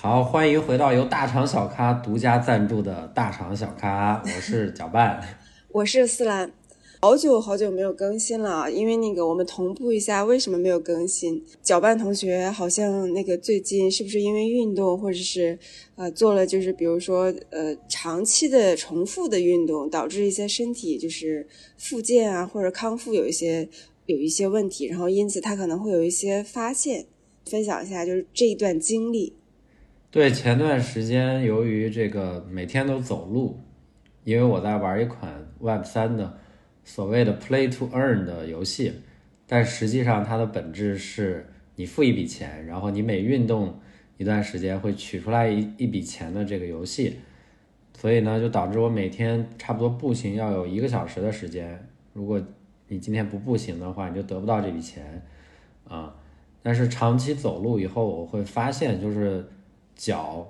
好，欢迎回到由大厂小咖独家赞助的大厂小咖，我是搅拌，我是思兰。好久好久没有更新了，因为那个我们同步一下，为什么没有更新？搅拌同学好像那个最近是不是因为运动，或者是呃做了就是比如说呃长期的重复的运动，导致一些身体就是复健啊或者康复有一些有一些问题，然后因此他可能会有一些发现，分享一下就是这一段经历。对，前段时间由于这个每天都走路，因为我在玩一款 Web 三的所谓的 Play to Earn 的游戏，但实际上它的本质是你付一笔钱，然后你每运动一段时间会取出来一一笔钱的这个游戏，所以呢就导致我每天差不多步行要有一个小时的时间，如果你今天不步行的话，你就得不到这笔钱啊。但是长期走路以后，我会发现就是。脚，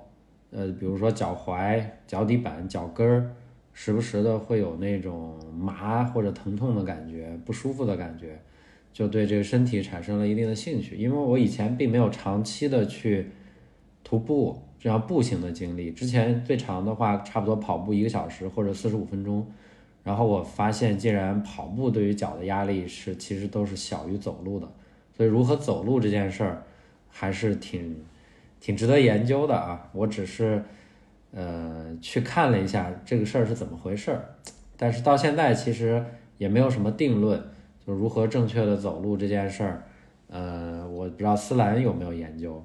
呃，比如说脚踝、脚底板、脚跟儿，时不时的会有那种麻或者疼痛的感觉，不舒服的感觉，就对这个身体产生了一定的兴趣。因为我以前并没有长期的去徒步这样步行的经历，之前最长的话差不多跑步一个小时或者四十五分钟，然后我发现竟然跑步对于脚的压力是其实都是小于走路的，所以如何走路这件事儿还是挺。挺值得研究的啊！我只是，呃，去看了一下这个事儿是怎么回事儿，但是到现在其实也没有什么定论，就如何正确的走路这件事儿，呃，我不知道思兰有没有研究。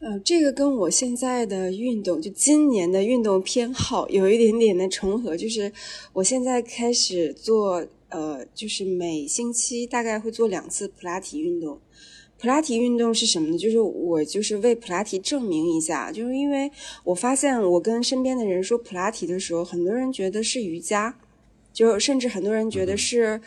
呃，这个跟我现在的运动，就今年的运动偏好有一点点的重合，就是我现在开始做，呃，就是每星期大概会做两次普拉提运动。普拉提运动是什么呢？就是我就是为普拉提证明一下，就是因为我发现我跟身边的人说普拉提的时候，很多人觉得是瑜伽，就甚至很多人觉得是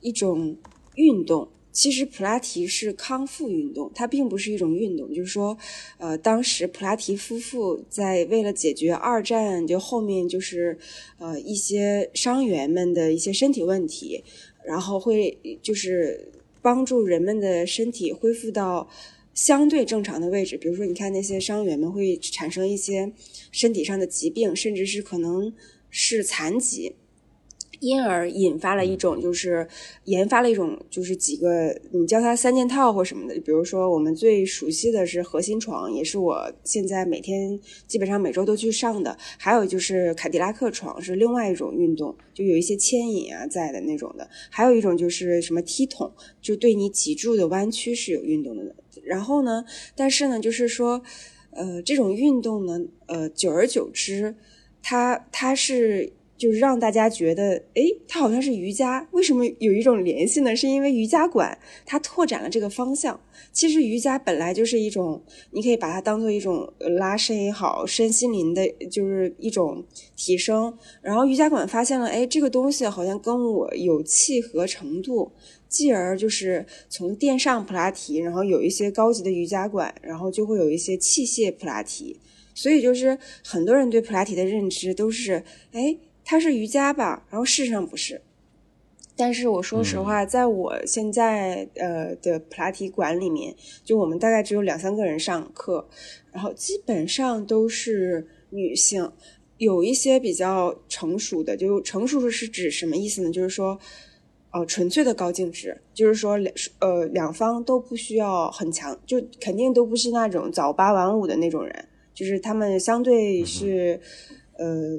一种运动。其实普拉提是康复运动，它并不是一种运动。就是说，呃，当时普拉提夫妇在为了解决二战就后面就是呃一些伤员们的一些身体问题，然后会就是。帮助人们的身体恢复到相对正常的位置，比如说，你看那些伤员们会产生一些身体上的疾病，甚至是可能是残疾。因而引发了一种，就是研发了一种，就是几个你叫它三件套或什么的，比如说我们最熟悉的是核心床，也是我现在每天基本上每周都去上的。还有就是凯迪拉克床是另外一种运动，就有一些牵引啊在的那种的。还有一种就是什么踢桶，就对你脊柱的弯曲是有运动的。然后呢，但是呢，就是说，呃，这种运动呢，呃，久而久之，它它是。就是让大家觉得，哎，它好像是瑜伽。为什么有一种联系呢？是因为瑜伽馆它拓展了这个方向。其实瑜伽本来就是一种，你可以把它当做一种拉伸也好，身心灵的，就是一种提升。然后瑜伽馆发现了，哎，这个东西好像跟我有契合程度，继而就是从垫上普拉提，然后有一些高级的瑜伽馆，然后就会有一些器械普拉提。所以就是很多人对普拉提的认知都是，哎。它是瑜伽吧，然后事实上不是。但是我说实话，在我现在呃的普拉提馆里面，就我们大概只有两三个人上课，然后基本上都是女性，有一些比较成熟的，就成熟是指什么意思呢？就是说，哦，纯粹的高净值，就是说两呃两方都不需要很强，就肯定都不是那种早八晚五的那种人，就是他们相对是呃。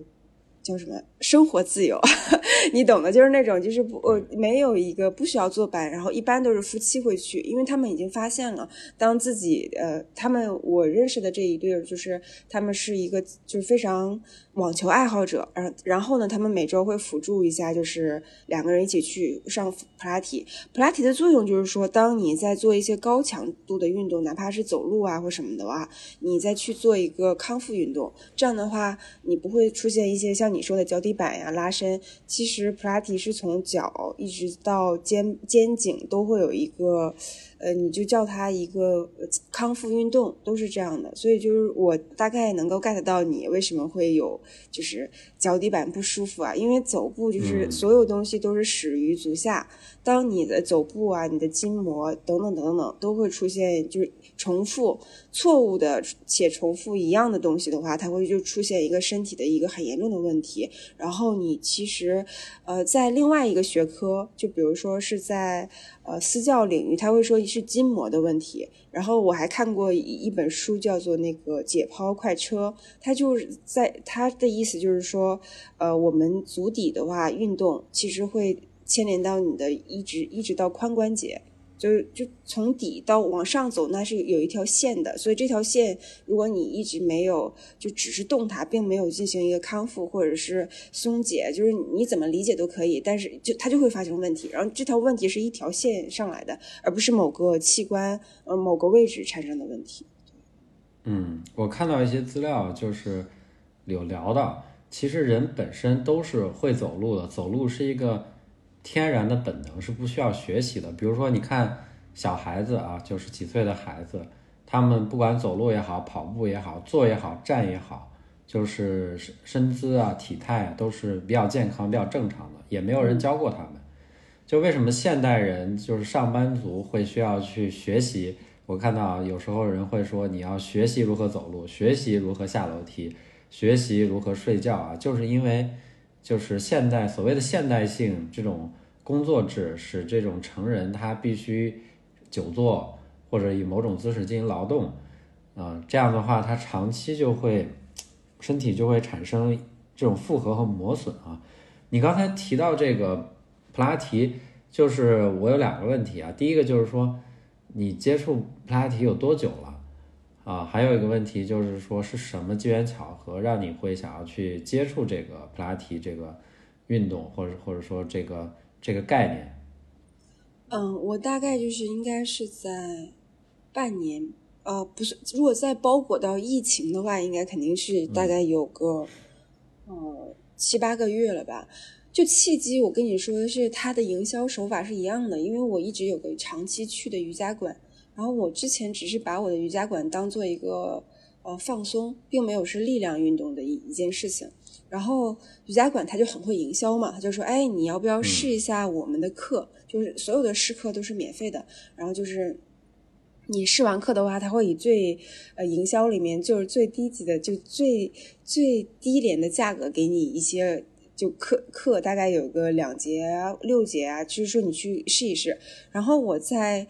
叫什么？生活自由，你懂的，就是那种，就是不呃，没有一个不需要坐班，然后一般都是夫妻会去，因为他们已经发现了，当自己呃，他们我认识的这一对，就是他们是一个就是非常网球爱好者，然然后呢，他们每周会辅助一下，就是两个人一起去上普拉提。普拉提的作用就是说，当你在做一些高强度的运动，哪怕是走路啊或什么的话，你再去做一个康复运动，这样的话，你不会出现一些像你说的脚底板。呀，拉伸，其实普拉提是从脚一直到肩肩颈都会有一个呃，你就叫它一个康复运动，都是这样的。所以就是我大概能够 get 到你为什么会有就是脚底板不舒服啊？因为走步就是所有东西都是始于足下，当你的走步啊，你的筋膜等等等等都会出现就是重复错误的且重复一样的东西的话，它会就出现一个身体的一个很严重的问题。然后你其实呃在另外一个学科，就比如说是在。呃，私教领域他会说是筋膜的问题。然后我还看过一一本书，叫做那个解剖快车，它就是在它的意思就是说，呃，我们足底的话运动其实会牵连到你的一直一直到髋关节。就是就从底到往上走，那是有一条线的，所以这条线如果你一直没有，就只是动它，并没有进行一个康复或者是松解，就是你怎么理解都可以，但是就它就会发生问题。然后这条问题是一条线上来的，而不是某个器官呃某个位置产生的问题。嗯，我看到一些资料，就是有聊到，其实人本身都是会走路的，走路是一个。天然的本能是不需要学习的。比如说，你看小孩子啊，就是几岁的孩子，他们不管走路也好，跑步也好，坐也好，站也好，就是身身姿啊、体态啊，都是比较健康、比较正常的，也没有人教过他们。就为什么现代人就是上班族会需要去学习？我看到有时候人会说，你要学习如何走路，学习如何下楼梯，学习如何睡觉啊，就是因为。就是现代所谓的现代性这种工作制，使这种成人他必须久坐或者以某种姿势进行劳动，啊，这样的话他长期就会身体就会产生这种负荷和磨损啊。你刚才提到这个普拉提，就是我有两个问题啊，第一个就是说你接触普拉提有多久了？啊，还有一个问题就是说，是什么机缘巧合让你会想要去接触这个普拉提这个运动，或者或者说这个这个概念？嗯，我大概就是应该是在半年，呃，不是，如果再包裹到疫情的话，应该肯定是大概有个呃七八个月了吧。就契机，我跟你说的是，它的营销手法是一样的，因为我一直有个长期去的瑜伽馆。然后我之前只是把我的瑜伽馆当做一个呃放松，并没有是力量运动的一一件事情。然后瑜伽馆他就很会营销嘛，他就说：“哎，你要不要试一下我们的课？就是所有的试课都是免费的。然后就是你试完课的话，他会以最呃营销里面就是最低级的，就最最低廉的价格给你一些就课课，大概有个两节六节啊，就是说你去试一试。然后我在。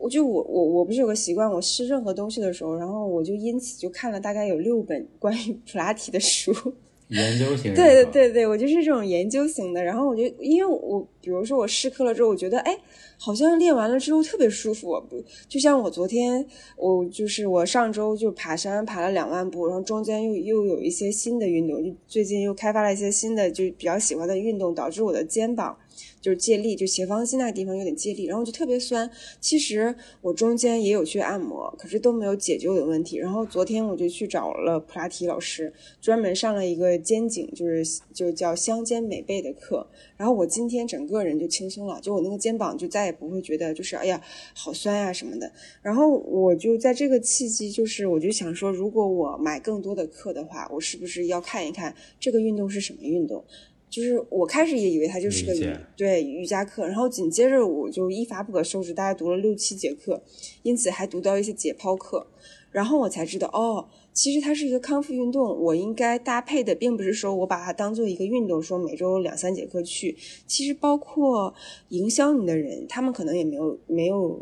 我就我我我不是有个习惯，我试任何东西的时候，然后我就因此就看了大概有六本关于普拉提的书，研究型。对对对对，我就是这种研究型的。然后我就因为我比如说我试课了之后，我觉得哎，好像练完了之后特别舒服。不就像我昨天，我就是我上周就爬山爬了两万步，然后中间又又有一些新的运动，就最近又开发了一些新的就比较喜欢的运动，导致我的肩膀。就是借力，就斜方肌那个地方有点借力，然后就特别酸。其实我中间也有去按摩，可是都没有解决我的问题。然后昨天我就去找了普拉提老师，专门上了一个肩颈，就是就叫香肩美背的课。然后我今天整个人就轻松了，就我那个肩膀就再也不会觉得就是哎呀好酸呀什么的。然后我就在这个契机，就是我就想说，如果我买更多的课的话，我是不是要看一看这个运动是什么运动？就是我开始也以为它就是个瑜对瑜伽课，然后紧接着我就一发不可收拾，大概读了六七节课，因此还读到一些解剖课，然后我才知道哦，其实它是一个康复运动，我应该搭配的并不是说我把它当做一个运动，说每周两三节课去，其实包括营销你的人，他们可能也没有没有。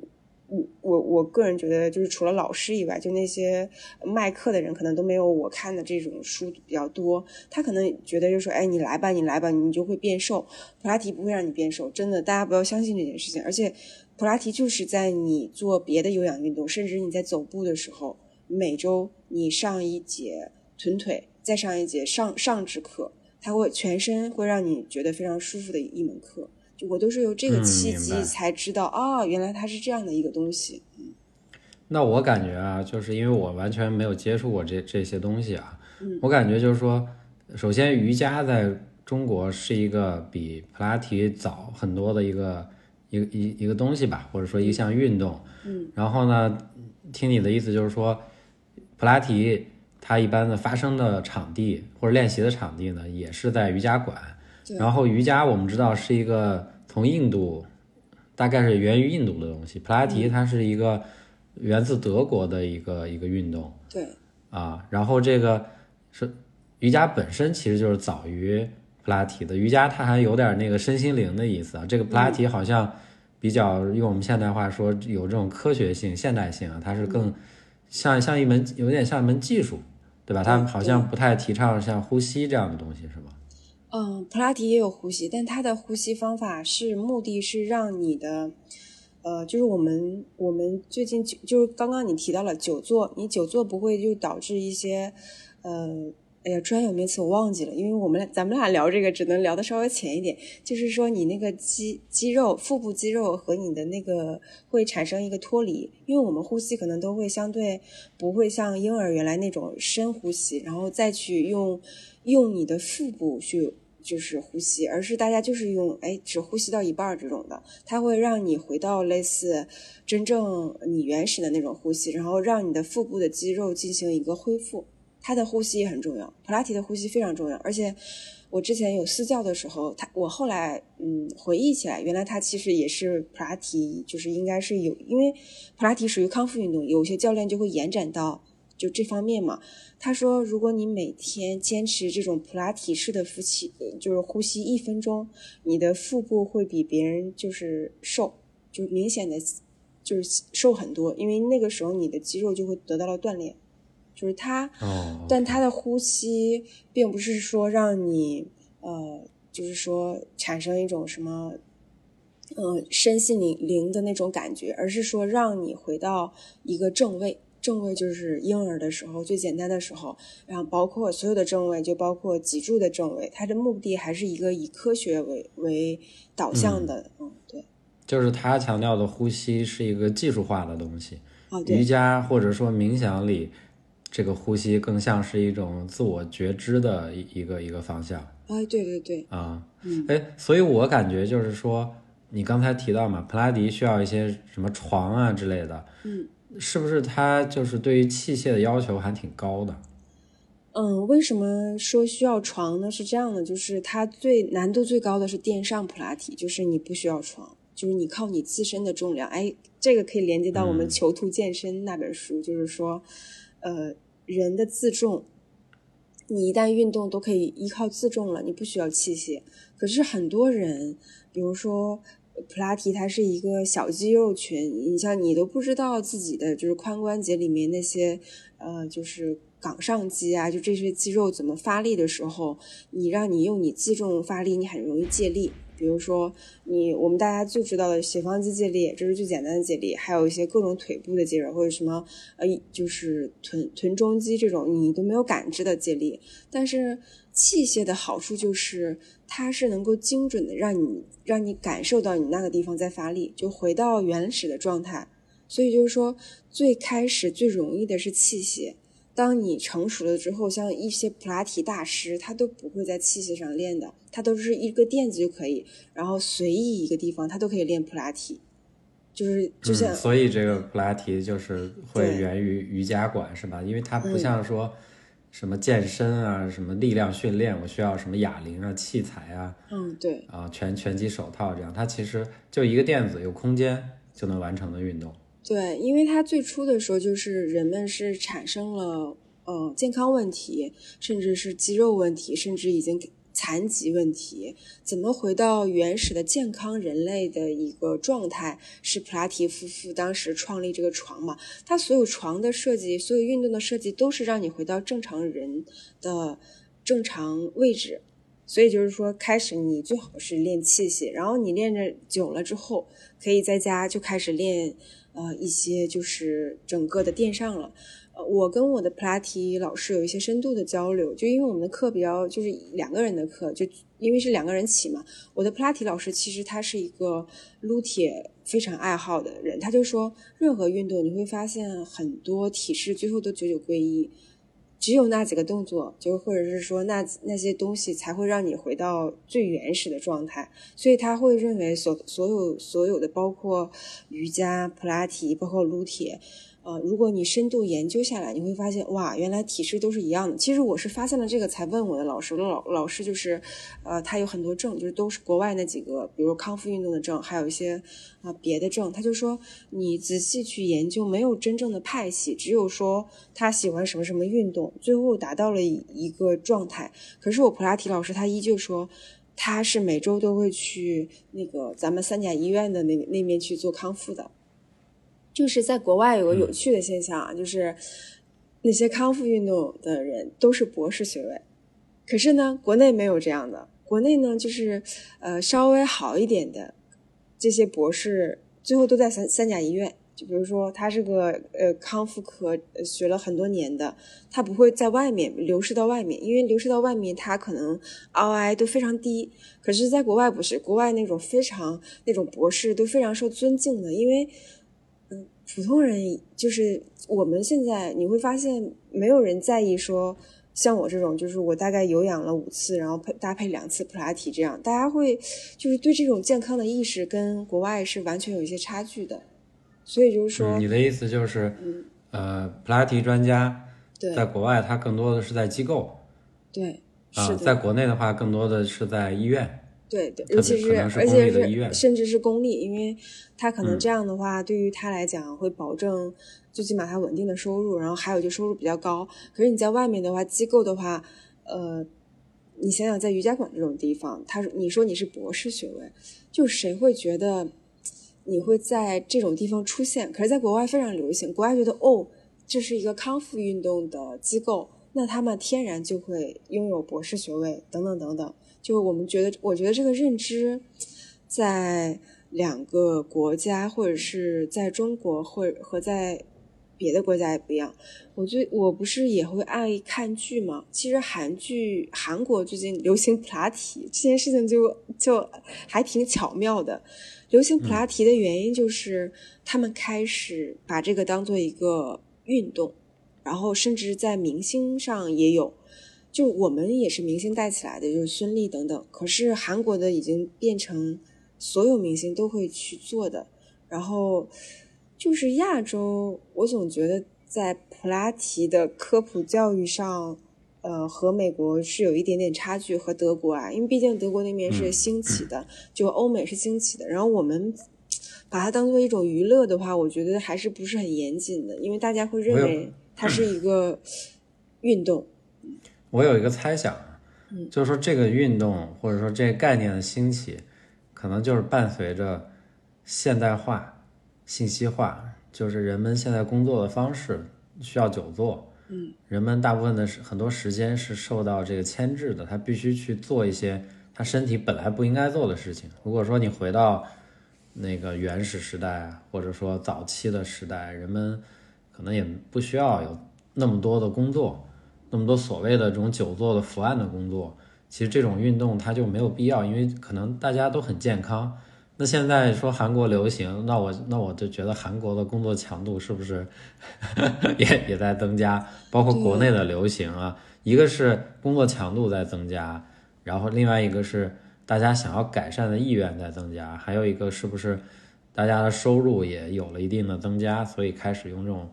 我我我个人觉得，就是除了老师以外，就那些卖课的人，可能都没有我看的这种书比较多。他可能觉得，就说，哎，你来吧，你来吧，你就会变瘦。普拉提不会让你变瘦，真的，大家不要相信这件事情。而且，普拉提就是在你做别的有氧运动，甚至你在走步的时候，每周你上一节臀腿，再上一节上上肢课，它会全身会让你觉得非常舒服的一门课。我都是由这个契机才知道啊，原来它是这样的一个东西。嗯，那我感觉啊，就是因为我完全没有接触过这这些东西啊，我感觉就是说，首先瑜伽在中国是一个比普拉提早很多的一个一个一一个东西吧，或者说一项运动。嗯，然后呢，听你的意思就是说，普拉提它一般的发生的场地或者练习的场地呢，也是在瑜伽馆。然后瑜伽我们知道是一个从印度，大概是源于印度的东西。普拉提它是一个源自德国的一个一个运动。对。啊，然后这个是瑜伽本身其实就是早于普拉提的。瑜伽它还有点那个身心灵的意思啊。这个普拉提好像比较用我们现代话说有这种科学性、现代性啊，它是更像像一门有点像一门技术，对吧？它好像不太提倡像呼吸这样的东西，是吗？嗯，普拉提也有呼吸，但它的呼吸方法是目的是让你的，呃，就是我们我们最近就就是刚刚你提到了久坐，你久坐不会就导致一些，呃，哎呀，专有名词我忘记了，因为我们俩咱们俩聊这个只能聊的稍微浅一点，就是说你那个肌肌肉腹部肌肉和你的那个会产生一个脱离，因为我们呼吸可能都会相对不会像婴儿原来那种深呼吸，然后再去用。用你的腹部去就是呼吸，而是大家就是用哎只呼吸到一半这种的，它会让你回到类似真正你原始的那种呼吸，然后让你的腹部的肌肉进行一个恢复。它的呼吸也很重要，普拉提的呼吸非常重要。而且我之前有私教的时候，他我后来嗯回忆起来，原来他其实也是普拉提，就是应该是有，因为普拉提属于康复运动，有些教练就会延展到。就这方面嘛，他说，如果你每天坚持这种普拉提式的呼吸，就是呼吸一分钟，你的腹部会比别人就是瘦，就明显的，就是瘦很多，因为那个时候你的肌肉就会得到了锻炼。就是他，但他的呼吸并不是说让你，呃，就是说产生一种什么，嗯，身心灵灵的那种感觉，而是说让你回到一个正位。正位就是婴儿的时候最简单的时候，然后包括所有的正位，就包括脊柱的正位，它的目的还是一个以科学为为导向的。嗯，对，就是他强调的呼吸是一个技术化的东西。哦，对。瑜伽或者说冥想里，这个呼吸更像是一种自我觉知的一一个一个方向。哎，对对对。啊，哎，所以我感觉就是说，你刚才提到嘛，普拉迪需要一些什么床啊之类的。嗯。是不是它就是对于器械的要求还挺高的？嗯，为什么说需要床呢？是这样的，就是它最难度最高的是垫上普拉提，就是你不需要床，就是你靠你自身的重量。哎，这个可以连接到我们《囚徒健身》那本书，就是说，呃，人的自重，你一旦运动都可以依靠自重了，你不需要器械。可是很多人，比如说。普拉提它是一个小肌肉群，你像你都不知道自己的就是髋关节里面那些，呃，就是冈上肌啊，就这些肌肉怎么发力的时候，你让你用你自重发力，你很容易借力。比如说你我们大家最知道的斜方肌借力，这是最简单的借力，还有一些各种腿部的肌肉或者什么呃，就是臀臀中肌这种你都没有感知的借力，但是。器械的好处就是，它是能够精准的让你让你感受到你那个地方在发力，就回到原始的状态。所以就是说，最开始最容易的是器械。当你成熟了之后，像一些普拉提大师，他都不会在器械上练的，他都是一个垫子就可以，然后随意一个地方他都可以练普拉提，就是就像。所以这个普拉提就是会源于瑜伽馆是吧？因为它不像说。什么健身啊，什么力量训练，我需要什么哑铃啊、器材啊，嗯，对，啊，拳拳击手套这样，它其实就一个垫子，有空间就能完成的运动。对，因为它最初的时候就是人们是产生了呃健康问题，甚至是肌肉问题，甚至已经。残疾问题怎么回到原始的健康人类的一个状态？是普拉提夫妇当时创立这个床嘛？他所有床的设计，所有运动的设计，都是让你回到正常人的正常位置。所以就是说，开始你最好是练器械，然后你练着久了之后，可以在家就开始练呃一些就是整个的垫上了。我跟我的普拉提老师有一些深度的交流，就因为我们的课比较就是两个人的课，就因为是两个人起嘛。我的普拉提老师其实他是一个撸铁非常爱好的人，他就说任何运动你会发现很多体式最后都九九归一，只有那几个动作，就或者是说那那些东西才会让你回到最原始的状态，所以他会认为所所有所有的包括瑜伽、普拉提，包括撸铁。呃，如果你深度研究下来，你会发现，哇，原来体式都是一样的。其实我是发现了这个才问我的老师，老老师就是，呃，他有很多证，就是都是国外那几个，比如康复运动的证，还有一些啊别的证。他就说，你仔细去研究，没有真正的派系，只有说他喜欢什么什么运动，最后达到了一个状态。可是我普拉提老师他依旧说，他是每周都会去那个咱们三甲医院的那那面去做康复的。就是在国外有个有趣的现象啊，就是那些康复运动的人都是博士学位，可是呢，国内没有这样的。国内呢，就是呃稍微好一点的这些博士，最后都在三三甲医院。就比如说，他是个呃康复科学了很多年的，他不会在外面流失到外面，因为流失到外面，他可能 ROI 都非常低。可是，在国外不是，国外那种非常那种博士都非常受尊敬的，因为。普通人就是我们现在你会发现，没有人在意说像我这种，就是我大概有氧了五次，然后配搭配两次普拉提这样，大家会就是对这种健康的意识跟国外是完全有一些差距的。所以就是说，你的意思就是，呃，普拉提专家在国外他更多的是在机构，对，啊，在国内的话更多的是在医院。对对，尤其是而且是甚至是公立，因为他可能这样的话，对于他来讲会保证最起码他稳定的收入，然后还有就收入比较高。可是你在外面的话，机构的话，呃，你想想在瑜伽馆这种地方，他说你说你是博士学位，就谁会觉得你会在这种地方出现？可是，在国外非常流行，国外觉得哦，这是一个康复运动的机构，那他们天然就会拥有博士学位，等等等等。就我们觉得，我觉得这个认知，在两个国家，或者是在中国，或和在别的国家也不一样。我最我不是也会爱看剧吗？其实韩剧，韩国最近流行普拉提这件事情，就就还挺巧妙的。流行普拉提的原因就是他们开始把这个当做一个运动，然后甚至在明星上也有。就我们也是明星带起来的，就是孙俪等等。可是韩国的已经变成所有明星都会去做的。然后就是亚洲，我总觉得在普拉提的科普教育上，呃，和美国是有一点点差距，和德国啊，因为毕竟德国那边是兴起的，就欧美是兴起的。然后我们把它当做一种娱乐的话，我觉得还是不是很严谨的，因为大家会认为它是一个运动。我有一个猜想，就是说这个运动或者说这个概念的兴起，可能就是伴随着现代化、信息化，就是人们现在工作的方式需要久坐，嗯，人们大部分的很多时间是受到这个牵制的，他必须去做一些他身体本来不应该做的事情。如果说你回到那个原始时代，或者说早期的时代，人们可能也不需要有那么多的工作。那么多所谓的这种久坐的伏案的工作，其实这种运动它就没有必要，因为可能大家都很健康。那现在说韩国流行，那我那我就觉得韩国的工作强度是不是 也也在增加？包括国内的流行啊，一个是工作强度在增加，然后另外一个是大家想要改善的意愿在增加，还有一个是不是大家的收入也有了一定的增加，所以开始用这种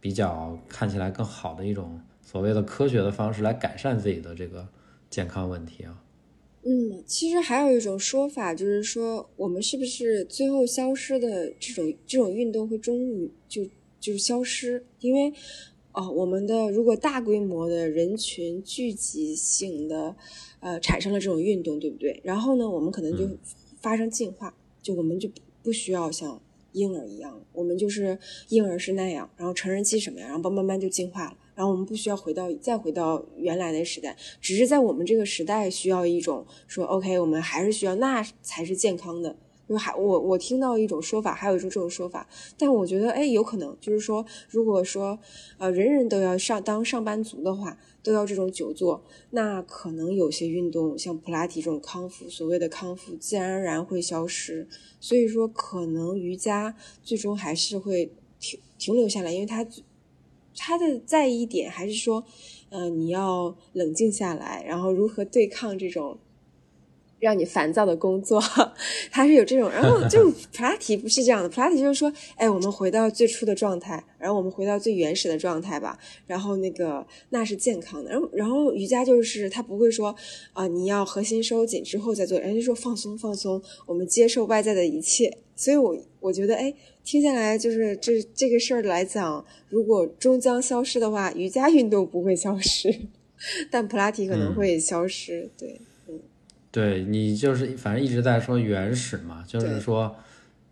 比较看起来更好的一种。所谓的科学的方式来改善自己的这个健康问题啊，嗯，其实还有一种说法，就是说我们是不是最后消失的这种这种运动会终于就就消失？因为哦，我们的如果大规模的人群聚集性的呃产生了这种运动，对不对？然后呢，我们可能就发生进化，就我们就不需要像婴儿一样，我们就是婴儿是那样，然后成人期什么样，然后慢慢慢就进化了。然后我们不需要回到再回到原来的时代，只是在我们这个时代需要一种说，OK，我们还是需要那才是健康的。就还我我听到一种说法，还有一种这种说法，但我觉得哎，有可能就是说，如果说呃人人都要上当上班族的话，都要这种久坐，那可能有些运动像普拉提这种康复，所谓的康复自然而然会消失。所以说，可能瑜伽最终还是会停停留下来，因为它。他的在意点还是说，呃，你要冷静下来，然后如何对抗这种。让你烦躁的工作，它是有这种，然后就普拉提不是这样的，普拉提就是说，哎，我们回到最初的状态，然后我们回到最原始的状态吧，然后那个那是健康的，然后然后瑜伽就是它不会说啊你要核心收紧之后再做，人家说放松放松，我们接受外在的一切，所以我我觉得哎，听下来就是这这个事儿来讲，如果终将消失的话，瑜伽运动不会消失，但普拉提可能会消失，对。对你就是反正一直在说原始嘛，就是说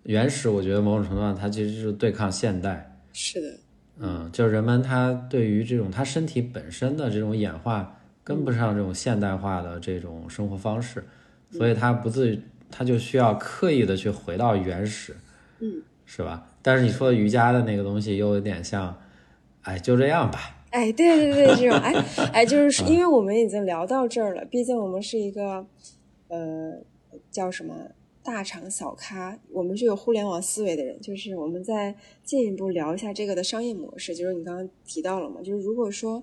原始，我觉得某种程度上它其实就是对抗现代。是的，嗯，就是人们他对于这种他身体本身的这种演化跟不上这种现代化的这种生活方式，所以他不自他就需要刻意的去回到原始，嗯，是吧？但是你说瑜伽的那个东西又有点像，哎，就这样吧。哎，对对对，这种哎哎，就是因为我们已经聊到这儿了，毕竟我们是一个呃叫什么大厂小咖，我们是有互联网思维的人，就是我们再进一步聊一下这个的商业模式。就是你刚刚提到了嘛，就是如果说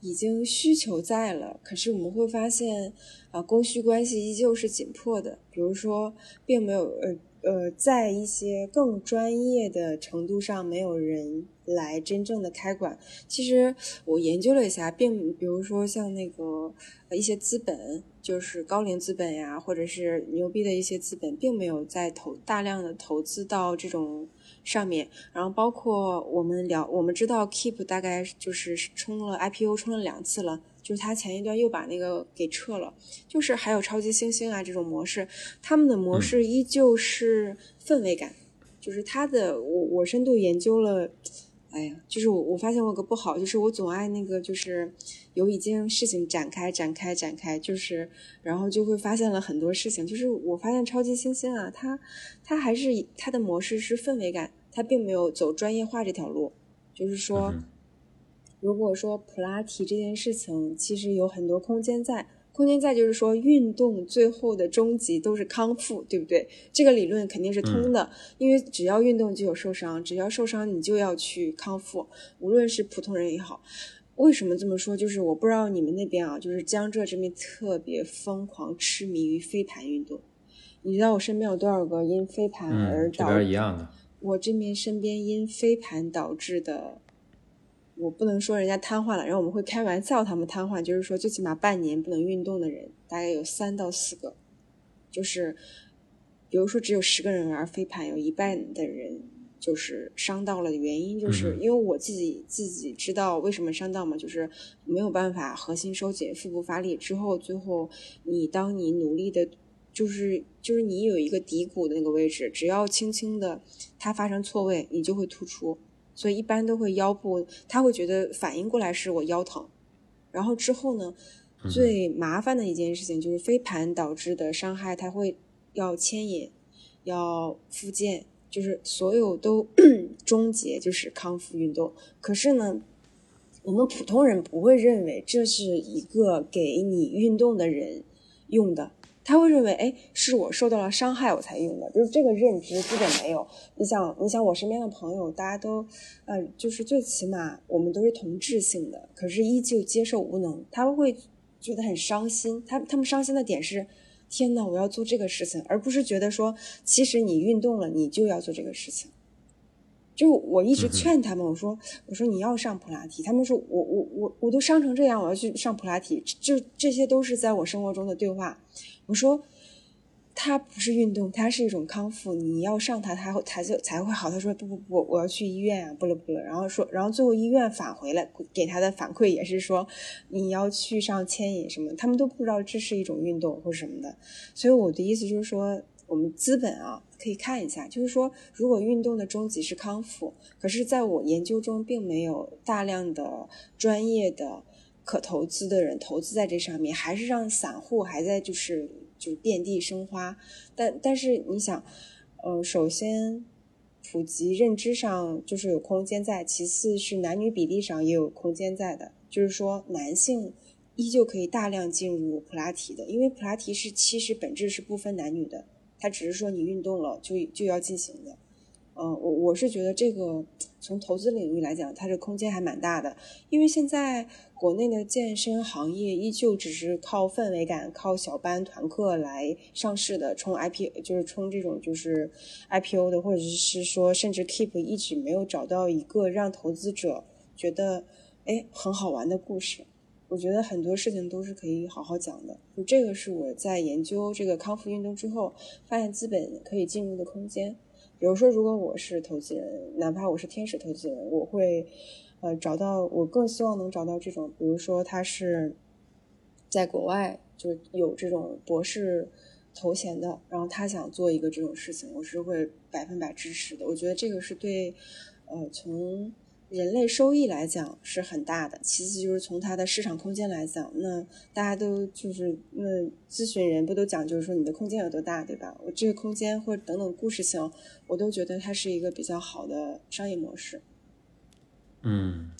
已经需求在了，可是我们会发现啊供需关系依旧是紧迫的，比如说并没有呃。呃，在一些更专业的程度上，没有人来真正的开馆。其实我研究了一下，并比如说像那个一些资本，就是高瓴资本呀，或者是牛逼的一些资本，并没有在投大量的投资到这种上面。然后包括我们聊，我们知道 Keep 大概就是冲了 IPO，冲了两次了。就是他前一段又把那个给撤了，就是还有超级星星啊这种模式，他们的模式依旧是氛围感，就是他的我我深度研究了，哎呀，就是我我发现我有个不好，就是我总爱那个就是有一件事情展开展开展开，就是然后就会发现了很多事情，就是我发现超级星星啊，它它还是它的模式是氛围感，它并没有走专业化这条路，就是说。如果说普拉提这件事情其实有很多空间在，空间在就是说运动最后的终极都是康复，对不对？这个理论肯定是通的，因为只要运动就有受伤，只要受伤你就要去康复，无论是普通人也好。为什么这么说？就是我不知道你们那边啊，就是江浙这边特别疯狂痴迷于飞盘运动。你知道我身边有多少个因飞盘而导？这边一样的。我这边身边因飞盘导致的。我不能说人家瘫痪了，然后我们会开玩笑，他们瘫痪就是说最起码半年不能运动的人，大概有三到四个，就是比如说只有十个人玩飞盘，有一半的人就是伤到了的原因，就是因为我自己自己知道为什么伤到嘛，就是没有办法核心收紧，腹部发力之后，最后你当你努力的，就是就是你有一个骶骨的那个位置，只要轻轻的它发生错位，你就会突出。所以一般都会腰部，他会觉得反应过来是我腰疼，然后之后呢，最麻烦的一件事情就是飞盘导致的伤害，他会要牵引，要复健，就是所有都 终结，就是康复运动。可是呢，我们普通人不会认为这是一个给你运动的人用的。他会认为，哎，是我受到了伤害，我才用的，就是这个认知基本没有。你想，你想我身边的朋友，大家都，呃，就是最起码我们都是同质性的，可是依旧接受无能，他们会觉得很伤心。他他们伤心的点是，天呐，我要做这个事情，而不是觉得说，其实你运动了，你就要做这个事情。就我一直劝他们，我说我说你要上普拉提，他们说我我我我都伤成这样，我要去上普拉提，就这些都是在我生活中的对话。我说它不是运动，它是一种康复，你要上它，它才就才会好。他说不不不，我要去医院啊，不了不了。然后说，然后最后医院返回来给他的反馈也是说你要去上牵引什么，他们都不知道这是一种运动或什么的。所以我的意思就是说。我们资本啊，可以看一下，就是说，如果运动的终极是康复，可是在我研究中，并没有大量的专业的可投资的人投资在这上面，还是让散户还在就是就是遍地生花。但但是你想，呃，首先普及认知上就是有空间在，其次是男女比例上也有空间在的，就是说男性依旧可以大量进入普拉提的，因为普拉提是其实本质是不分男女的。它只是说你运动了就就要进行的，嗯，我我是觉得这个从投资领域来讲，它这空间还蛮大的，因为现在国内的健身行业依旧只是靠氛围感、靠小班团课来上市的，冲 IP 就是冲这种就是 IPO 的，或者是说甚至 Keep 一直没有找到一个让投资者觉得哎很好玩的故事。我觉得很多事情都是可以好好讲的，就这个是我在研究这个康复运动之后发现资本可以进入的空间。比如说，如果我是投资人，哪怕我是天使投资人，我会，呃，找到我更希望能找到这种，比如说他是在国外就有这种博士头衔的，然后他想做一个这种事情，我是会百分百支持的。我觉得这个是对，呃，从。人类收益来讲是很大的，其次就是从它的市场空间来讲，那大家都就是那咨询人不都讲就是说你的空间有多大，对吧？我这个空间或者等等故事性，我都觉得它是一个比较好的商业模式。嗯，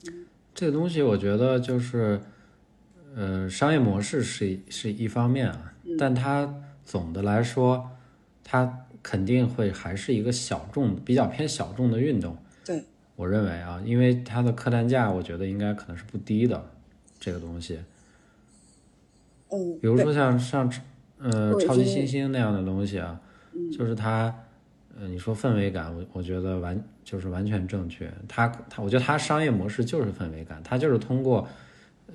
这个东西我觉得就是，呃，商业模式是是一方面啊，但它总的来说，它肯定会还是一个小众、比较偏小众的运动。对。我认为啊，因为它的客单价，我觉得应该可能是不低的，这个东西。嗯。比如说像像呃超级星星那样的东西啊，就是它，呃，你说氛围感，我我觉得完就是完全正确。它它，我觉得它商业模式就是氛围感，它就是通过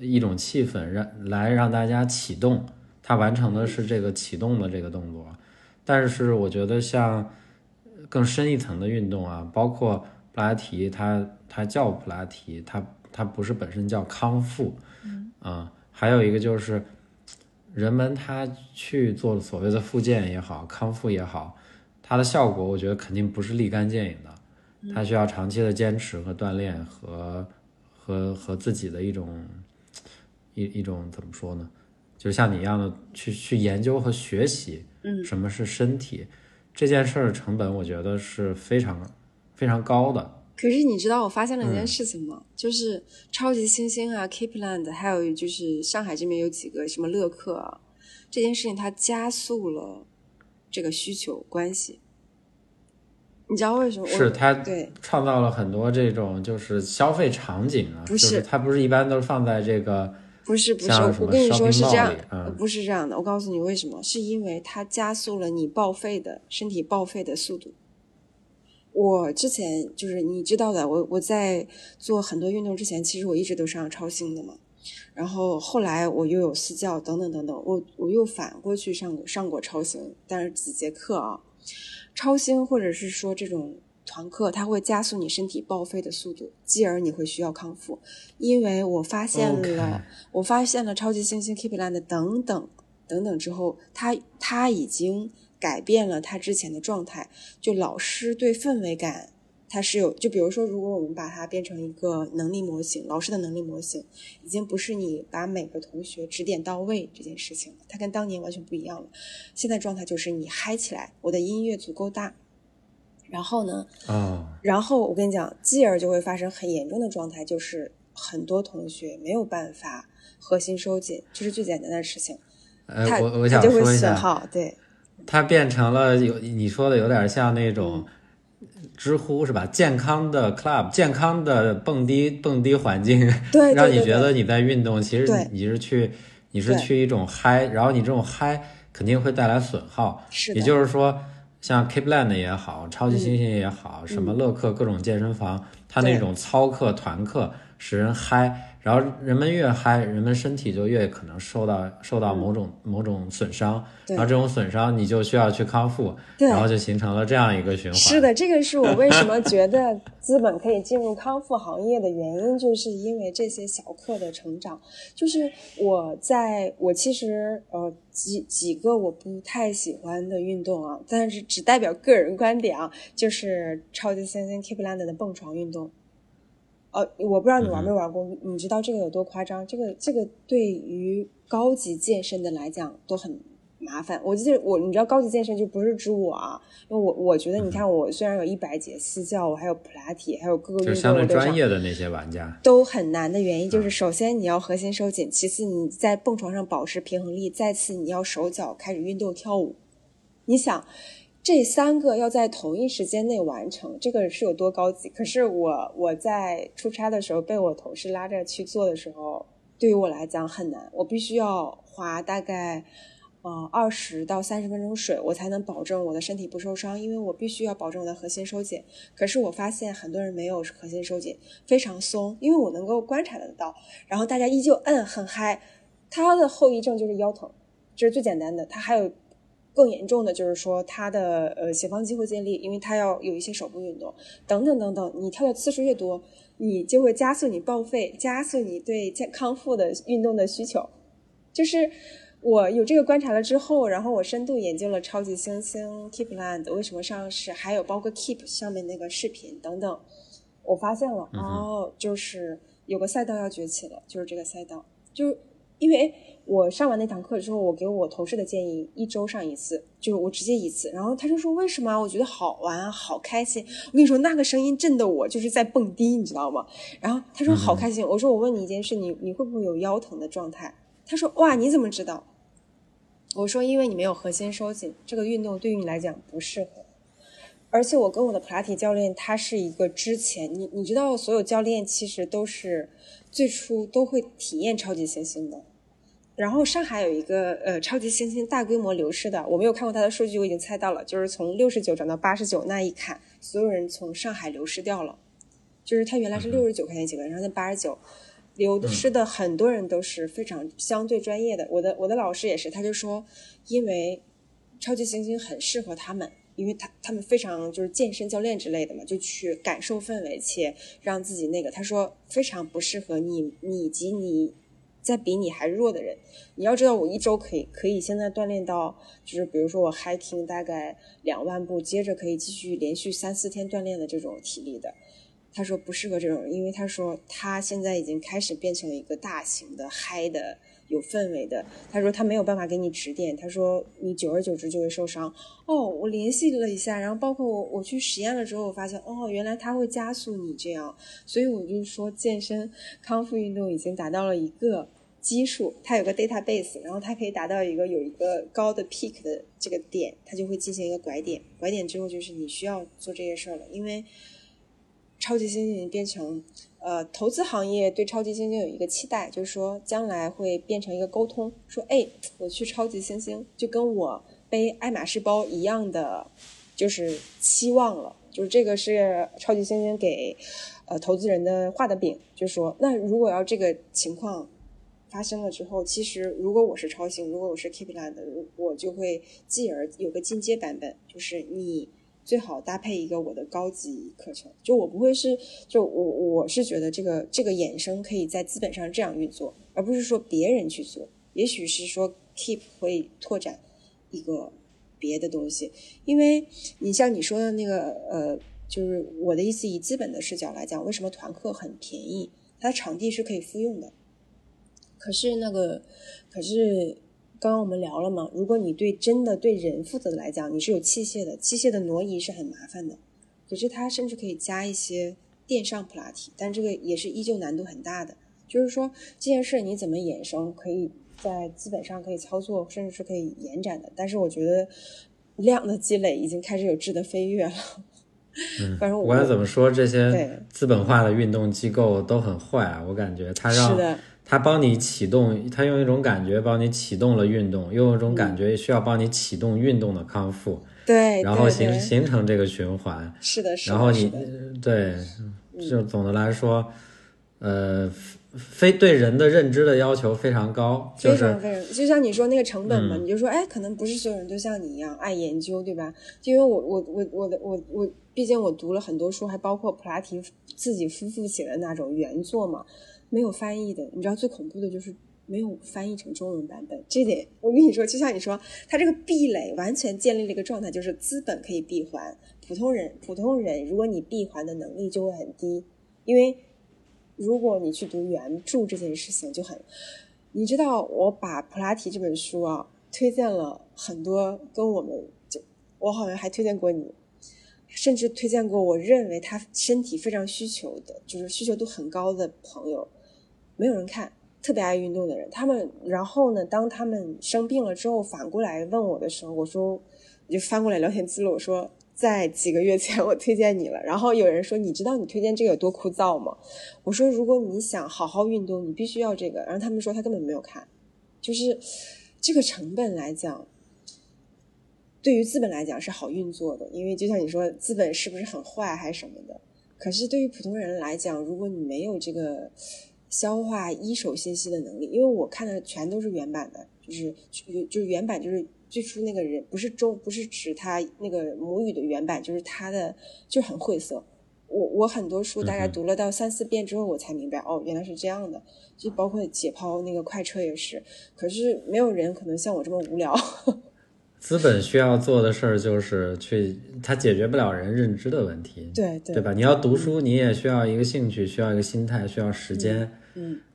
一种气氛让来让大家启动，它完成的是这个启动的这个动作。但是我觉得像更深一层的运动啊，包括。普拉提，它它叫普拉提，它它不是本身叫康复，嗯，还有一个就是，人们他去做所谓的复健也好，康复也好，它的效果我觉得肯定不是立竿见影的，它需要长期的坚持和锻炼和和和自己的一种一一种怎么说呢？就像你一样的去去研究和学习，嗯，什么是身体这件事儿成本，我觉得是非常。非常高的，可是你知道我发现了一件事情吗？就是超级星星啊，Keepland，还有就是上海这边有几个什么乐客啊，这件事情它加速了这个需求关系。你知道为什么？是它对创造了很多这种就是消费场景啊，不是它不是一般都是放在这个不是不是，我跟你说是这样，不是这样的，我告诉你为什么？是因为它加速了你报废的身体报废的速度。我之前就是你知道的，我我在做很多运动之前，其实我一直都上超星的嘛。然后后来我又有私教等等等等，我我又反过去上过上过超星，但是几节课啊，超星或者是说这种团课，它会加速你身体报废的速度，继而你会需要康复。因为我发现了，我发现了超级星星 Keepland 等等等等之后，它它已经。改变了他之前的状态，就老师对氛围感，他是有，就比如说，如果我们把它变成一个能力模型，老师的能力模型，已经不是你把每个同学指点到位这件事情了，它跟当年完全不一样了。现在状态就是你嗨起来，我的音乐足够大，然后呢，啊，然后我跟你讲，继而就会发生很严重的状态，就是很多同学没有办法核心收紧，这是最简单的事情，他他就会损耗，对。它变成了有你说的有点像那种知乎是吧？健康的 club，健康的蹦迪蹦迪环境，对，让你觉得你在运动，其实你是去你是去一种嗨，然后你这种嗨肯定会带来损耗。是也就是说，像 Keepland 也好，超级星星也好，什么乐客各种健身房，它那种操课团课使人嗨。然后人们越嗨，人们身体就越可能受到受到某种某种损伤，然后这种损伤你就需要去康复，然后就形成了这样一个循环。是的，这个是我为什么觉得资本可以进入康复行业的原因，就是因为这些小课的成长。就是我在我其实呃几几个我不太喜欢的运动啊，但是只代表个人观点啊，就是超级星星 Keepland 的蹦床运动。呃，我不知道你玩没玩过，你知道这个有多夸张？这个这个对于高级健身的来讲都很麻烦。我记得我，你知道高级健身就不是指我啊，因为我我觉得你看我虽然有一百节私教，我还有普拉提，还有各个运动，相对专业的那些玩家都很难的原因就是，首先你要核心收紧，其次你在蹦床上保持平衡力，再次你要手脚开始运动跳舞。你想。这三个要在同一时间内完成，这个是有多高级？可是我我在出差的时候被我同事拉着去做的时候，对于我来讲很难，我必须要花大概呃二十到三十分钟水，我才能保证我的身体不受伤，因为我必须要保证我的核心收紧。可是我发现很多人没有核心收紧，非常松，因为我能够观察得到，然后大家依旧摁很嗨，它的后遗症就是腰疼，这是最简单的，它还有。更严重的就是说，他的呃斜方肌会建立，因为他要有一些手部运动，等等等等。你跳的次数越多，你就会加速你报废，加速你对健康复的运动的需求。就是我有这个观察了之后，然后我深度研究了超级猩猩 Keepland 为什么上市，还有包括 Keep 上面那个视频等等，我发现了哦，就是有个赛道要崛起了，就是这个赛道，就因为。我上完那堂课之后，我给我同事的建议，一周上一次，就是我直接一次。然后他就说：“为什么？我觉得好玩，好开心。”我跟你说，那个声音震的我就是在蹦迪，你知道吗？然后他说：“好开心。”我说：“我问你一件事，你你会不会有腰疼的状态？”他说：“哇，你怎么知道？”我说：“因为你没有核心收紧，这个运动对于你来讲不适合。而且我跟我的普拉提教练，他是一个之前，你你知道，所有教练其实都是最初都会体验超级星星的。”然后上海有一个呃超级猩猩大规模流失的，我没有看过他的数据，我已经猜到了，就是从六十九涨到八十九那一坎，所有人从上海流失掉了，就是他原来是六十九块钱几个人，然后在八十九，流失的很多人都是非常相对专业的，我的我的老师也是，他就说，因为超级猩猩很适合他们，因为他他们非常就是健身教练之类的嘛，就去感受氛围且让自己那个，他说非常不适合你你及你。在比你还弱的人，你要知道，我一周可以可以现在锻炼到，就是比如说我 hiking 大概两万步，接着可以继续连续三四天锻炼的这种体力的。他说不适合这种人，因为他说他现在已经开始变成了一个大型的嗨的有氛围的。他说他没有办法给你指点，他说你久而久之就会受伤。哦，我联系了一下，然后包括我我去实验了之后，我发现哦，原来他会加速你这样，所以我就说健身康复运动已经达到了一个。基数，它有个 database，然后它可以达到一个有一个高的 peak 的这个点，它就会进行一个拐点，拐点之后就是你需要做这些事儿了，因为超级猩猩变成，呃，投资行业对超级猩猩有一个期待，就是说将来会变成一个沟通，说，哎，我去超级猩猩就跟我背爱马仕包一样的，就是期望了，就是这个是超级猩猩给，呃，投资人的画的饼，就说，那如果要这个情况。发生了之后，其实如果我是超星，如果我是 Keepland，我就会继而有个进阶版本，就是你最好搭配一个我的高级课程。就我不会是，就我我是觉得这个这个衍生可以在资本上这样运作，而不是说别人去做。也许是说 Keep 会拓展一个别的东西，因为你像你说的那个呃，就是我的意思，以资本的视角来讲，为什么团课很便宜？它的场地是可以复用的。可是那个，可是刚刚我们聊了嘛？如果你对真的对人负责的来讲，你是有器械的，器械的挪移是很麻烦的。可是它甚至可以加一些电上普拉提，但这个也是依旧难度很大的。就是说这件事你怎么衍生，可以在资本上可以操作，甚至是可以延展的。但是我觉得量的积累已经开始有质的飞跃了。嗯，反正我管怎么说，这些资本化的运动机构都很坏啊！我感觉它让。他帮你启动，他用一种感觉帮你启动了运动，用一种感觉需要帮你启动运动的康复，对，然后形形成这个循环。是的，是的。然后你对，就总的来说，呃，非对人的认知的要求非常高，非常非常。就像你说那个成本嘛，你就说，哎，可能不是所有人都像你一样爱研究，对吧？就因为我我我我的我我，毕竟我读了很多书，还包括普拉提自己夫妇写的那种原作嘛。没有翻译的，你知道最恐怖的就是没有翻译成中文版本。这点我跟你说，就像你说，它这个壁垒完全建立了一个状态，就是资本可以闭环，普通人普通人如果你闭环的能力就会很低，因为如果你去读原著这件事情就很，你知道我把普拉提这本书啊推荐了很多，跟我们就我好像还推荐过你。甚至推荐过我认为他身体非常需求的，就是需求度很高的朋友，没有人看。特别爱运动的人，他们然后呢，当他们生病了之后，反过来问我的时候，我说你就翻过来聊天记录，我说在几个月前我推荐你了，然后有人说你知道你推荐这个有多枯燥吗？我说如果你想好好运动，你必须要这个，然后他们说他根本没有看，就是这个成本来讲。对于资本来讲是好运作的，因为就像你说，资本是不是很坏还是什么的？可是对于普通人来讲，如果你没有这个消化一手信息的能力，因为我看的全都是原版的，就是就是原版就是最初那个人不是中不是指他那个母语的原版，就是他的就很晦涩。我我很多书大概读了到三四遍之后，我才明白哦，原来是这样的。就包括解剖那个快车也是，可是没有人可能像我这么无聊。资本需要做的事儿就是去，它解决不了人认知的问题，对对吧？你要读书，你也需要一个兴趣，需要一个心态，需要时间，嗯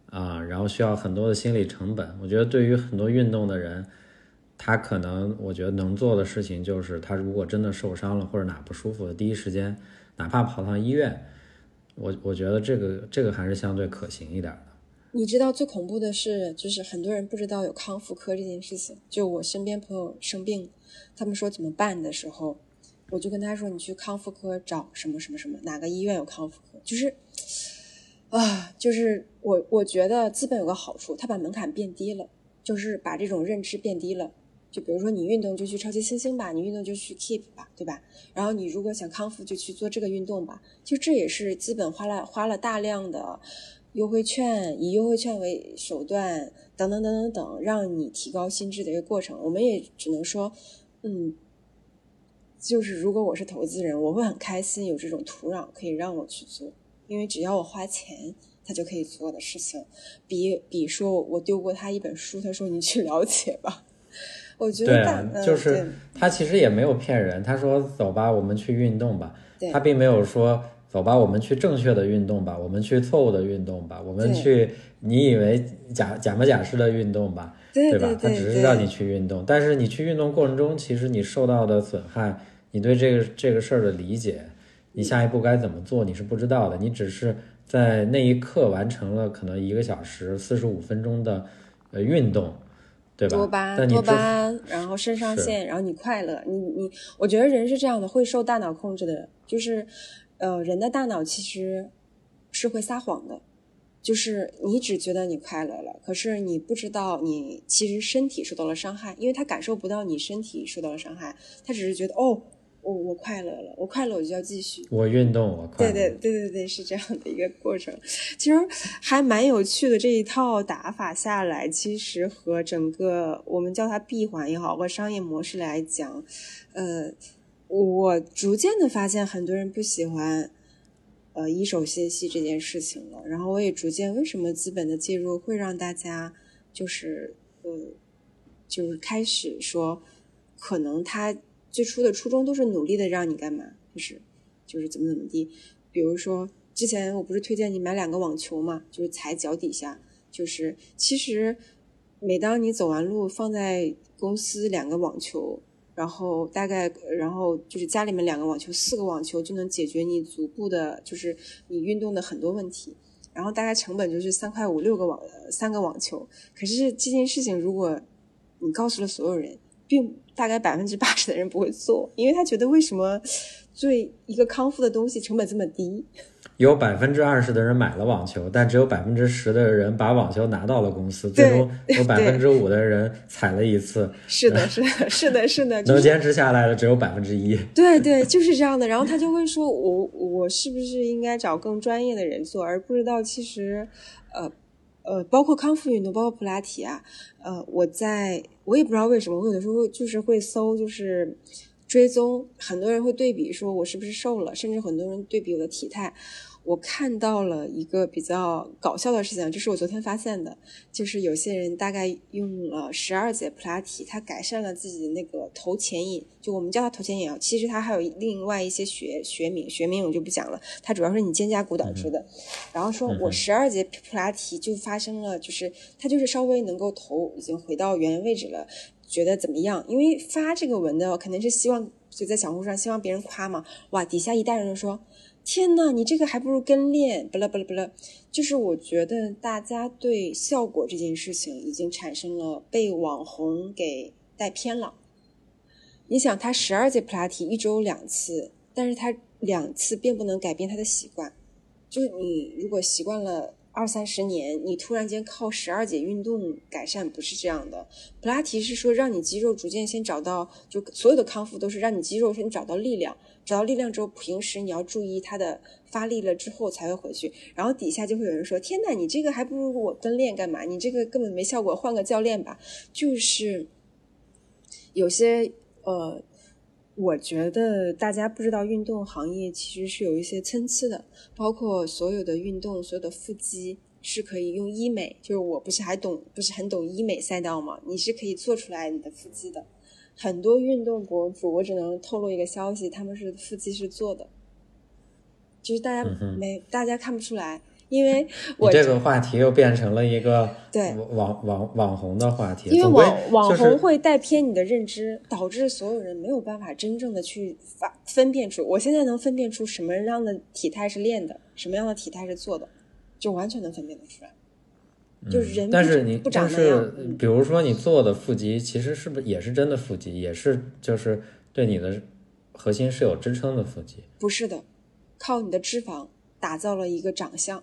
啊，然后需要很多的心理成本。我觉得对于很多运动的人，他可能我觉得能做的事情就是，他如果真的受伤了或者哪不舒服的，第一时间哪怕跑趟医院，我我觉得这个这个还是相对可行一点的。你知道最恐怖的是，就是很多人不知道有康复科这件事情。就我身边朋友生病，他们说怎么办的时候，我就跟他说：“你去康复科找什么什么什么，哪个医院有康复科？”就是，啊，就是我我觉得资本有个好处，它把门槛变低了，就是把这种认知变低了。就比如说你运动就去超级猩猩吧，你运动就去 Keep 吧，对吧？然后你如果想康复就去做这个运动吧。就这也是资本花了花了大量的。优惠券以优惠券为手段，等等等等等，让你提高心智的一个过程。我们也只能说，嗯，就是如果我是投资人，我会很开心有这种土壤可以让我去做，因为只要我花钱，他就可以做的事情，比比说我丢过他一本书，他说你去了解吧。我觉得对，就是他其实也没有骗人，他说走吧，我们去运动吧，他并没有说。走吧，我们去正确的运动吧，我们去错误的运动吧，我们去你以为假假模假式的运动吧，对吧？他只是让你去运动，但是你去运动过程中，其实你受到的损害，你对这个这个事儿的理解，你下一步该怎么做，你是不知道的。你只是在那一刻完成了可能一个小时四十五分钟的呃运动，对吧？多巴胺，多巴胺，然后肾上腺，然后你快乐，你你，我觉得人是这样的，会受大脑控制的，就是。呃，人的大脑其实是会撒谎的，就是你只觉得你快乐了，可是你不知道你其实身体受到了伤害，因为他感受不到你身体受到了伤害，他只是觉得哦，我我快乐了，我快乐我就要继续，我运动我快乐，对对对对对，是这样的一个过程，其实还蛮有趣的这一套打法下来，其实和整个我们叫它闭环也好，或商业模式来讲，呃。我逐渐的发现，很多人不喜欢，呃，一手信息这件事情了。然后我也逐渐，为什么资本的介入会让大家，就是，呃，就是开始说，可能他最初的初衷都是努力的让你干嘛，就是，就是怎么怎么地。比如说，之前我不是推荐你买两个网球嘛，就是踩脚底下，就是其实，每当你走完路放在公司两个网球。然后大概，然后就是家里面两个网球，四个网球就能解决你足部的，就是你运动的很多问题。然后大概成本就是三块五六个网，三个网球。可是这件事情，如果你告诉了所有人，并大概百分之八十的人不会做，因为他觉得为什么做一个康复的东西成本这么低？有百分之二十的人买了网球，但只有百分之十的人把网球拿到了公司。最终有百分之五的人踩了一次。是的，是的，是的，是的。能坚持下来的只有百分之一。对对，就是这样的。然后他就会说：“我我是不是应该找更专业的人做？”而不知道其实，呃呃，包括康复运动，包括普拉提啊，呃，我在我也不知道为什么，我有的时候就是会搜，就是追踪，很多人会对比，说我是不是瘦了，甚至很多人对比我的体态。我看到了一个比较搞笑的事情，就是我昨天发现的，就是有些人大概用了十二节普拉提，他改善了自己的那个头前引，就我们叫它头前引啊，其实它还有另外一些学学名，学名我就不讲了，它主要是你肩胛骨导致的。然后说我十二节普拉提就发生了，就是它就是稍微能够头已经回到原位置了，觉得怎么样？因为发这个文的肯定是希望就在小红书上希望别人夸嘛，哇，底下一代人就说。天呐，你这个还不如跟练，不了不了不了。就是我觉得大家对效果这件事情已经产生了被网红给带偏了。你想他十二节普拉提一周两次，但是他两次并不能改变他的习惯。就是你如果习惯了二三十年，你突然间靠十二节运动改善，不是这样的。普拉提是说让你肌肉逐渐先找到，就所有的康复都是让你肌肉先找到力量，找到力量之后，平时你要注意它的发力了之后才会回去。然后底下就会有人说：“天呐，你这个还不如我跟练干嘛？你这个根本没效果，换个教练吧。”就是有些呃。我觉得大家不知道，运动行业其实是有一些参差的，包括所有的运动，所有的腹肌是可以用医美，就是我不是还懂，不是很懂医美赛道吗？你是可以做出来你的腹肌的。很多运动博主，我只能透露一个消息，他们是腹肌是做的，就是大家没大家看不出来。因为 我这个话题又变成了一个对网网网红的话题，因为网网红会带偏你的认知，导致所有人没有办法真正的去发分辨出。我现在能分辨出什么样的体态是练的，什么样的体态是做的，就完全能分辨得出来。就是人，但是你不长那样。比如说你做的腹肌，其实是不是也是真的腹肌，也是就是对你的核心是有支撑的腹肌？不是的，靠你的脂肪打造了一个长相。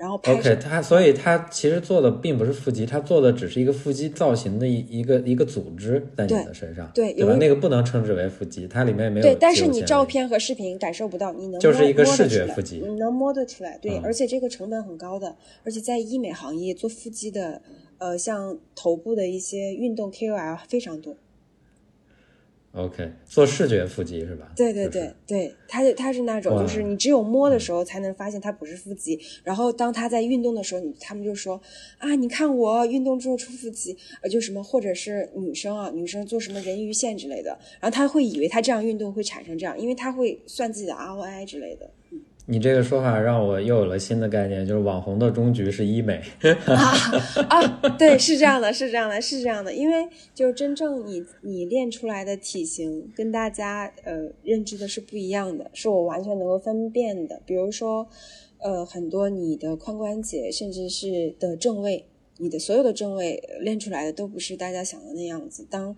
然后 OK，他所以他其实做的并不是腹肌，他做的只是一个腹肌造型的一一个一个组织在你的身上，对对吧？那个不能称之为腹肌，它里面没有。对，但是你照片和视频感受不到，你能就是一个视觉腹肌，你能摸得出来。对，而且这个成本很高的，而且在医美行业做腹肌的，呃，像头部的一些运动 KOL 非常多。OK，做视觉腹肌是吧？对对对对，他他是那种，就是你只有摸的时候才能发现它不是腹肌。然后当他在运动的时候，你他们就说啊，你看我运动之后出腹肌，呃，就什么，或者是女生啊，女生做什么人鱼线之类的，然后他会以为他这样运动会产生这样，因为他会算自己的 ROI 之类的。你这个说法让我又有了新的概念，就是网红的终局是医美啊啊！对，是这样的，是这样的，是这样的。因为就真正你你练出来的体型跟大家呃认知的是不一样的，是我完全能够分辨的。比如说呃，很多你的髋关节甚至是的正位，你的所有的正位练出来的都不是大家想的那样子。当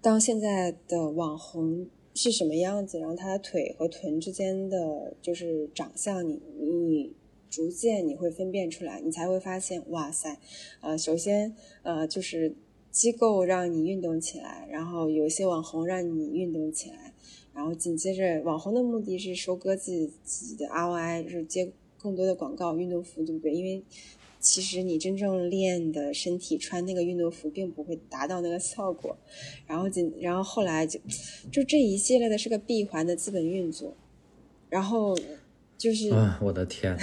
当现在的网红。是什么样子？然后他的腿和臀之间的就是长相，你你逐渐你会分辨出来，你才会发现，哇塞，呃，首先呃就是机构让你运动起来，然后有一些网红让你运动起来，然后紧接着网红的目的是收割自己自己的 ROI，就是接更多的广告运动服，对不对？因为其实你真正练的身体穿那个运动服，并不会达到那个效果。然后紧，然后后来就，就这一系列的是个闭环的资本运作。然后就是，啊，我的天！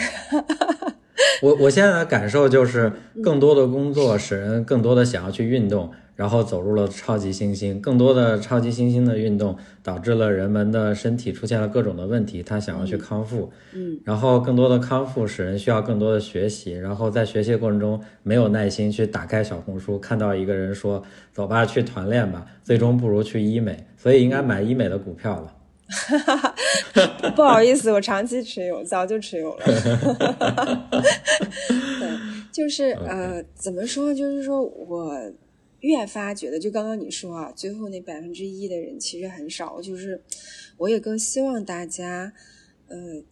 我我现在的感受就是，更多的工作使人更多的想要去运动。然后走入了超级新星，更多的超级新星的运动导致了人们的身体出现了各种的问题，他想要去康复，嗯，然后更多的康复使人需要更多的学习，然后在学习过程中没有耐心去打开小红书，看到一个人说走吧去团练吧，最终不如去医美，所以应该买医美的股票了。不好意思，我长期持有，早就持有了。对，就是 呃，怎么说？就是说我。越发觉得，就刚刚你说啊，最后那百分之一的人其实很少。就是，我也更希望大家，呃。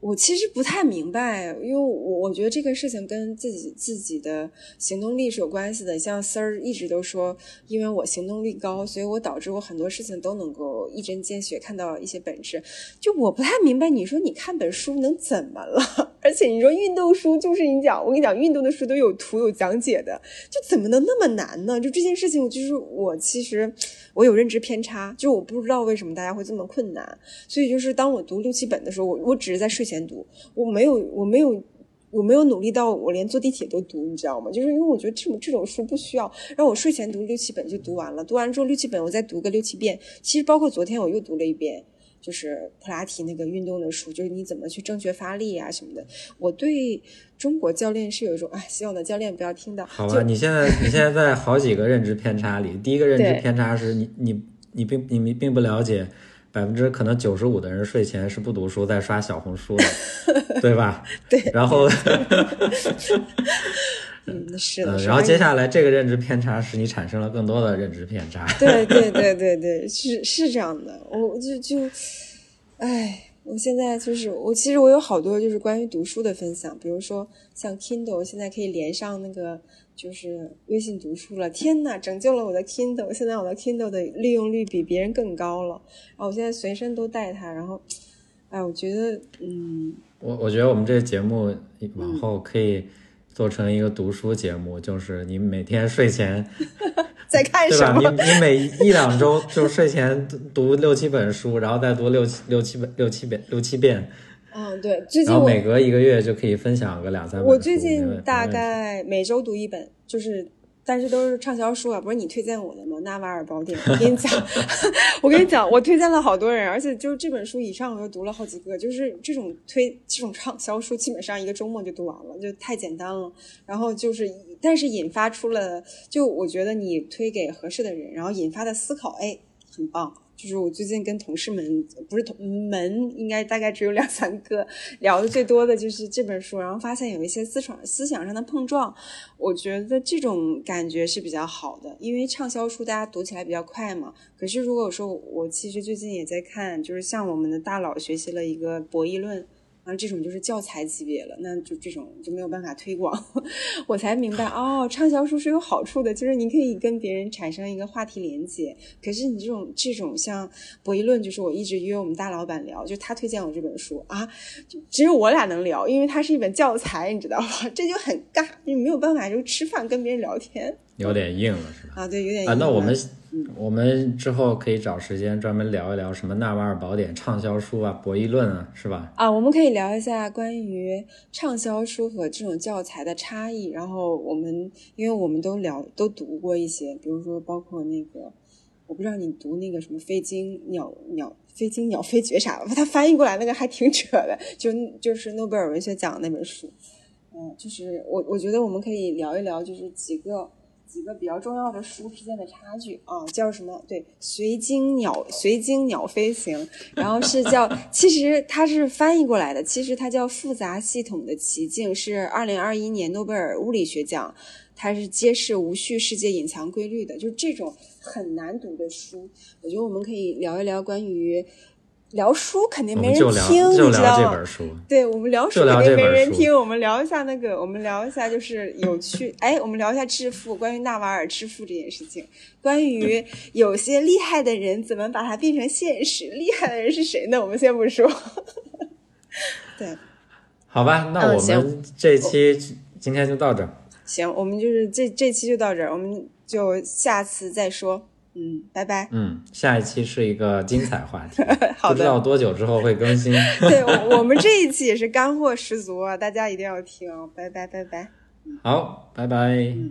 我其实不太明白，因为我我觉得这个事情跟自己自己的行动力是有关系的。像丝儿一直都说，因为我行动力高，所以我导致我很多事情都能够一针见血看到一些本质。就我不太明白，你说你看本书能怎么了？而且你说运动书就是你讲，我跟你讲，运动的书都有图有讲解的，就怎么能那么难呢？就这件事情，就是我其实。我有认知偏差，就我不知道为什么大家会这么困难，所以就是当我读六七本的时候，我我只是在睡前读，我没有我没有我没有努力到我连坐地铁都读，你知道吗？就是因为我觉得这种这种书不需要让我睡前读六七本就读完了，读完之后六七本我再读个六七遍，其实包括昨天我又读了一遍。就是普拉提那个运动的书，就是你怎么去正确发力啊什么的。我对中国教练是有一种，哎，希望的教练不要听到。好吧，你现在你现在在好几个认知偏差里，第一个认知偏差是你你你并你并不了解百分之可能九十五的人睡前是不读书，在刷小红书的，对吧？对。然后，嗯，是的。然后接下来这个认知偏差使你产生了更多的认知偏差。对对对对对，是是这样的。我就就，哎，我现在就是我，其实我有好多就是关于读书的分享，比如说像 Kindle，现在可以连上那个就是微信读书了。天呐，拯救了我的 Kindle！现在我的 Kindle 的利用率比别人更高了。然后我现在随身都带它，然后，哎，我觉得，嗯，我我觉得我们这个节目往后可以。做成一个读书节目，就是你每天睡前 在看什么？对吧？你你每一两周就睡前读六七本书，然后再读六七六七本六七遍六七遍。嗯，对。最近然后每隔一个月就可以分享个两三本。我最近大概每周读一本，就是。但是都是畅销书啊，不是你推荐我的吗？《纳瓦尔宝典》，我跟你讲，我跟你讲，我推荐了好多人，而且就是这本书以上我又读了好几个，就是这种推这种畅销书，基本上一个周末就读完了，就太简单了。然后就是，但是引发出了，就我觉得你推给合适的人，然后引发的思考，哎，很棒。就是我最近跟同事们，不是同门，应该大概只有两三个聊的最多的就是这本书，然后发现有一些思想思想上的碰撞，我觉得这种感觉是比较好的，因为畅销书大家读起来比较快嘛。可是如果说我其实最近也在看，就是向我们的大佬学习了一个博弈论。然后这种就是教材级别了，那就这种就没有办法推广。我才明白哦，畅销书是有好处的，就是你可以跟别人产生一个话题连接。可是你这种这种像博弈论，就是我一直约我们大老板聊，就他推荐我这本书啊，就只有我俩能聊，因为它是一本教材，你知道吧？这就很尬，你没有办法就吃饭跟别人聊天。有点硬了，是吧？啊，对，有点硬。啊，那我们。我们之后可以找时间专门聊一聊什么《纳瓦尔宝典》畅销书啊，博弈论啊，是吧？啊，我们可以聊一下关于畅销书和这种教材的差异。然后我们，因为我们都聊都读过一些，比如说包括那个，我不知道你读那个什么《飞经鸟鸟飞经鸟飞绝》啥吧？它翻译过来那个还挺扯的，就就是诺贝尔文学奖那本书。嗯，就是我我觉得我们可以聊一聊，就是几个。几个比较重要的书之间的差距啊，叫什么？对，随经鸟随经鸟飞行，然后是叫，其实它是翻译过来的，其实它叫复杂系统的奇境，是二零二一年诺贝尔物理学奖，它是揭示无序世界隐藏规律的，就这种很难读的书，我觉得我们可以聊一聊关于。聊书肯定没人听，你知道吗？对我们聊书肯定没人听。我们聊一下那个，我们聊一下就是有趣。哎，我们聊一下致富，关于纳瓦尔致富这件事情，关于有些厉害的人怎么把它变成现实。厉害的人是谁呢？我们先不说。对，好吧，那我们这期今天就到这。行，我们就是这这期就到这儿，我们就下次再说。嗯，拜拜。嗯，下一期是一个精彩话题，不知道多久之后会更新。对，我们这一期也是干货十足啊，大家一定要听。拜拜，拜拜。好，拜拜。嗯。